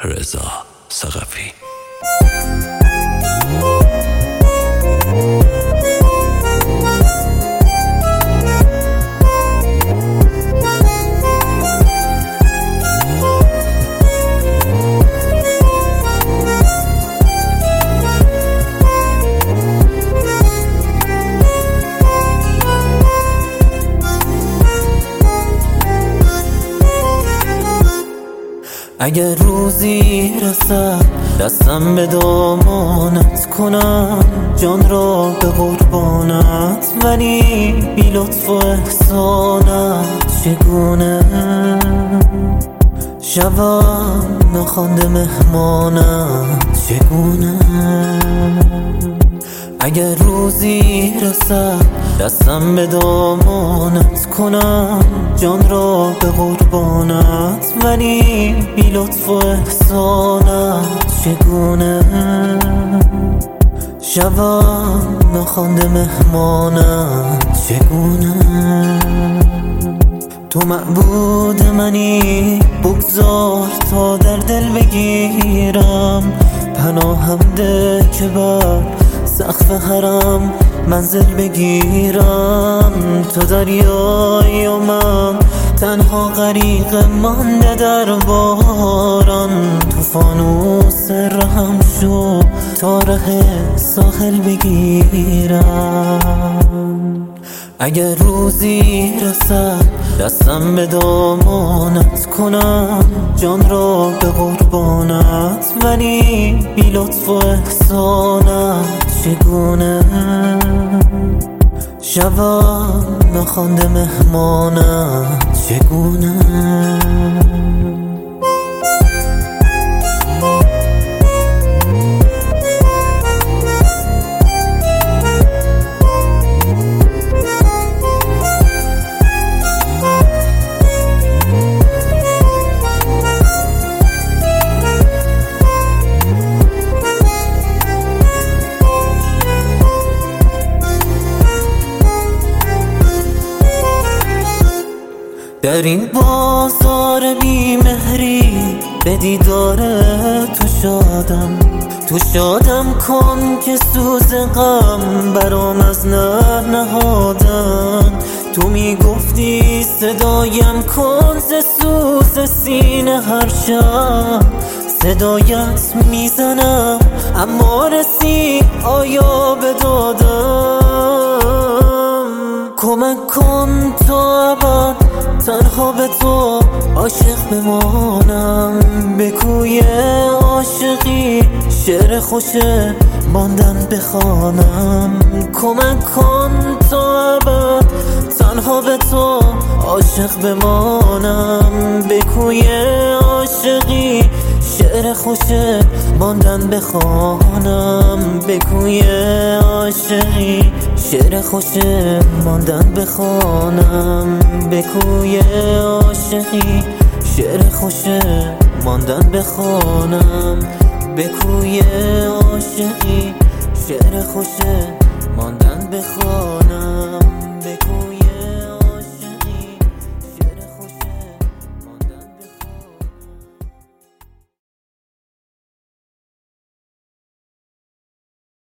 Reza Sarafi. اگر روزی رسد دستم به دامانت کنم جان را به قربانت. ولی بی لطف و احسانت چگونه؟ شوم نخوانده مهمانت چگونه؟ اگر روزی رسد دستم به دامانت کنم. جان را به قربانت. ولی بی لطف و احسانت چگونه؟ شوم نخوانده مهمانت چگونه؟ تو معبود منی. بگذار تا در دل بگیرم. پناهم ده که بر سقف حرم منزل بگیرم تو دریای و من. تنها غریق مانده در باران تو فانوس رهم شو تا ره ساحل بگیرم. اگر روزی رسد دستم به دامانت کنم. جان را به قربانت ولی بی لطف و احسانت چگونه؟ شوم نخوانده مهمانت چگونه؟ در این بازار بی مهری به دیدار تو شادم. تو شادم کن که سوز غم برام از نر نهادن. تو می‌گفتی صدایم کن ز سوز سینه هر شب. صدایت می‌زنم اما رسی آیا به دادم کمک کن تا ابد تنها به تو عاشق بمانم. به کوی عاشقی شعر خوش ماندن بخوانم. کمک کن تا ابد تنها به تو عاشق بمانم. به کوی عاشقی شعر خوش ماندن بخوانم. به کوی عاشقی شعر خوش ماندن بخوانم به کوی عاشقی. شعر خوش ماندن بخوانم به کوی عاشقی. شعر خوش ماندن بخوانم